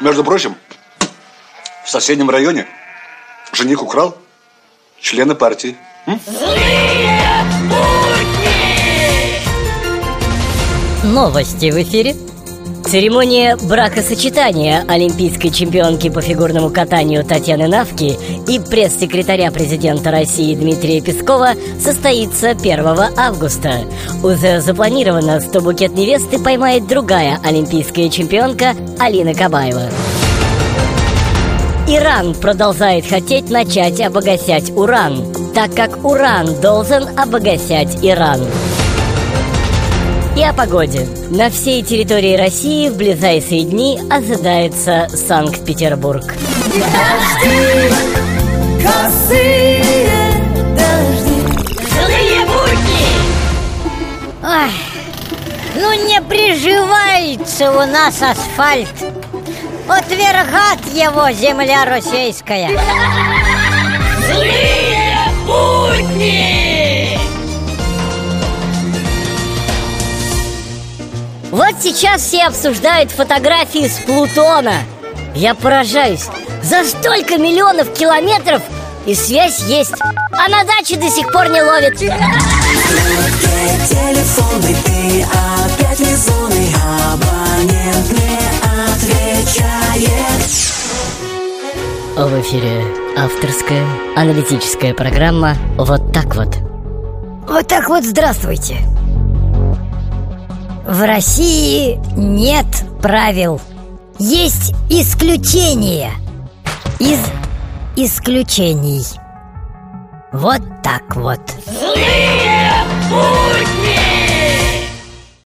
Между прочим, в соседнем районе жених украл члена партии. М? Новости в эфире. Церемония бракосочетания олимпийской чемпионки по фигурному катанию Татьяны Навки и пресс-секретаря президента России Дмитрия Пескова состоится 1 августа. Уже запланировано, что букет невесты поймает другая олимпийская чемпионка Алина Кабаева. Иран продолжает хотеть начать обогащать уран, так как уран должен обогащать Иран. И о погоде. На всей территории России в ближайшие дни ожидается Санкт-Петербург. Дожди, косые дожди Злые будни! Ой, ну не приживается у нас асфальт Отвергат его земля российская Злые Вот сейчас все обсуждают фотографии с Плутона. Я поражаюсь. За столько миллионов километров и связь есть. А на даче до сих пор не ловит Телефонный ты опять лизоны Абонент не отвечает. В эфире авторская аналитическая программа «Вот так вот». Вот так вот здравствуйте В России нет правил. Есть исключения. Из исключений. Вот так вот. Злые будни!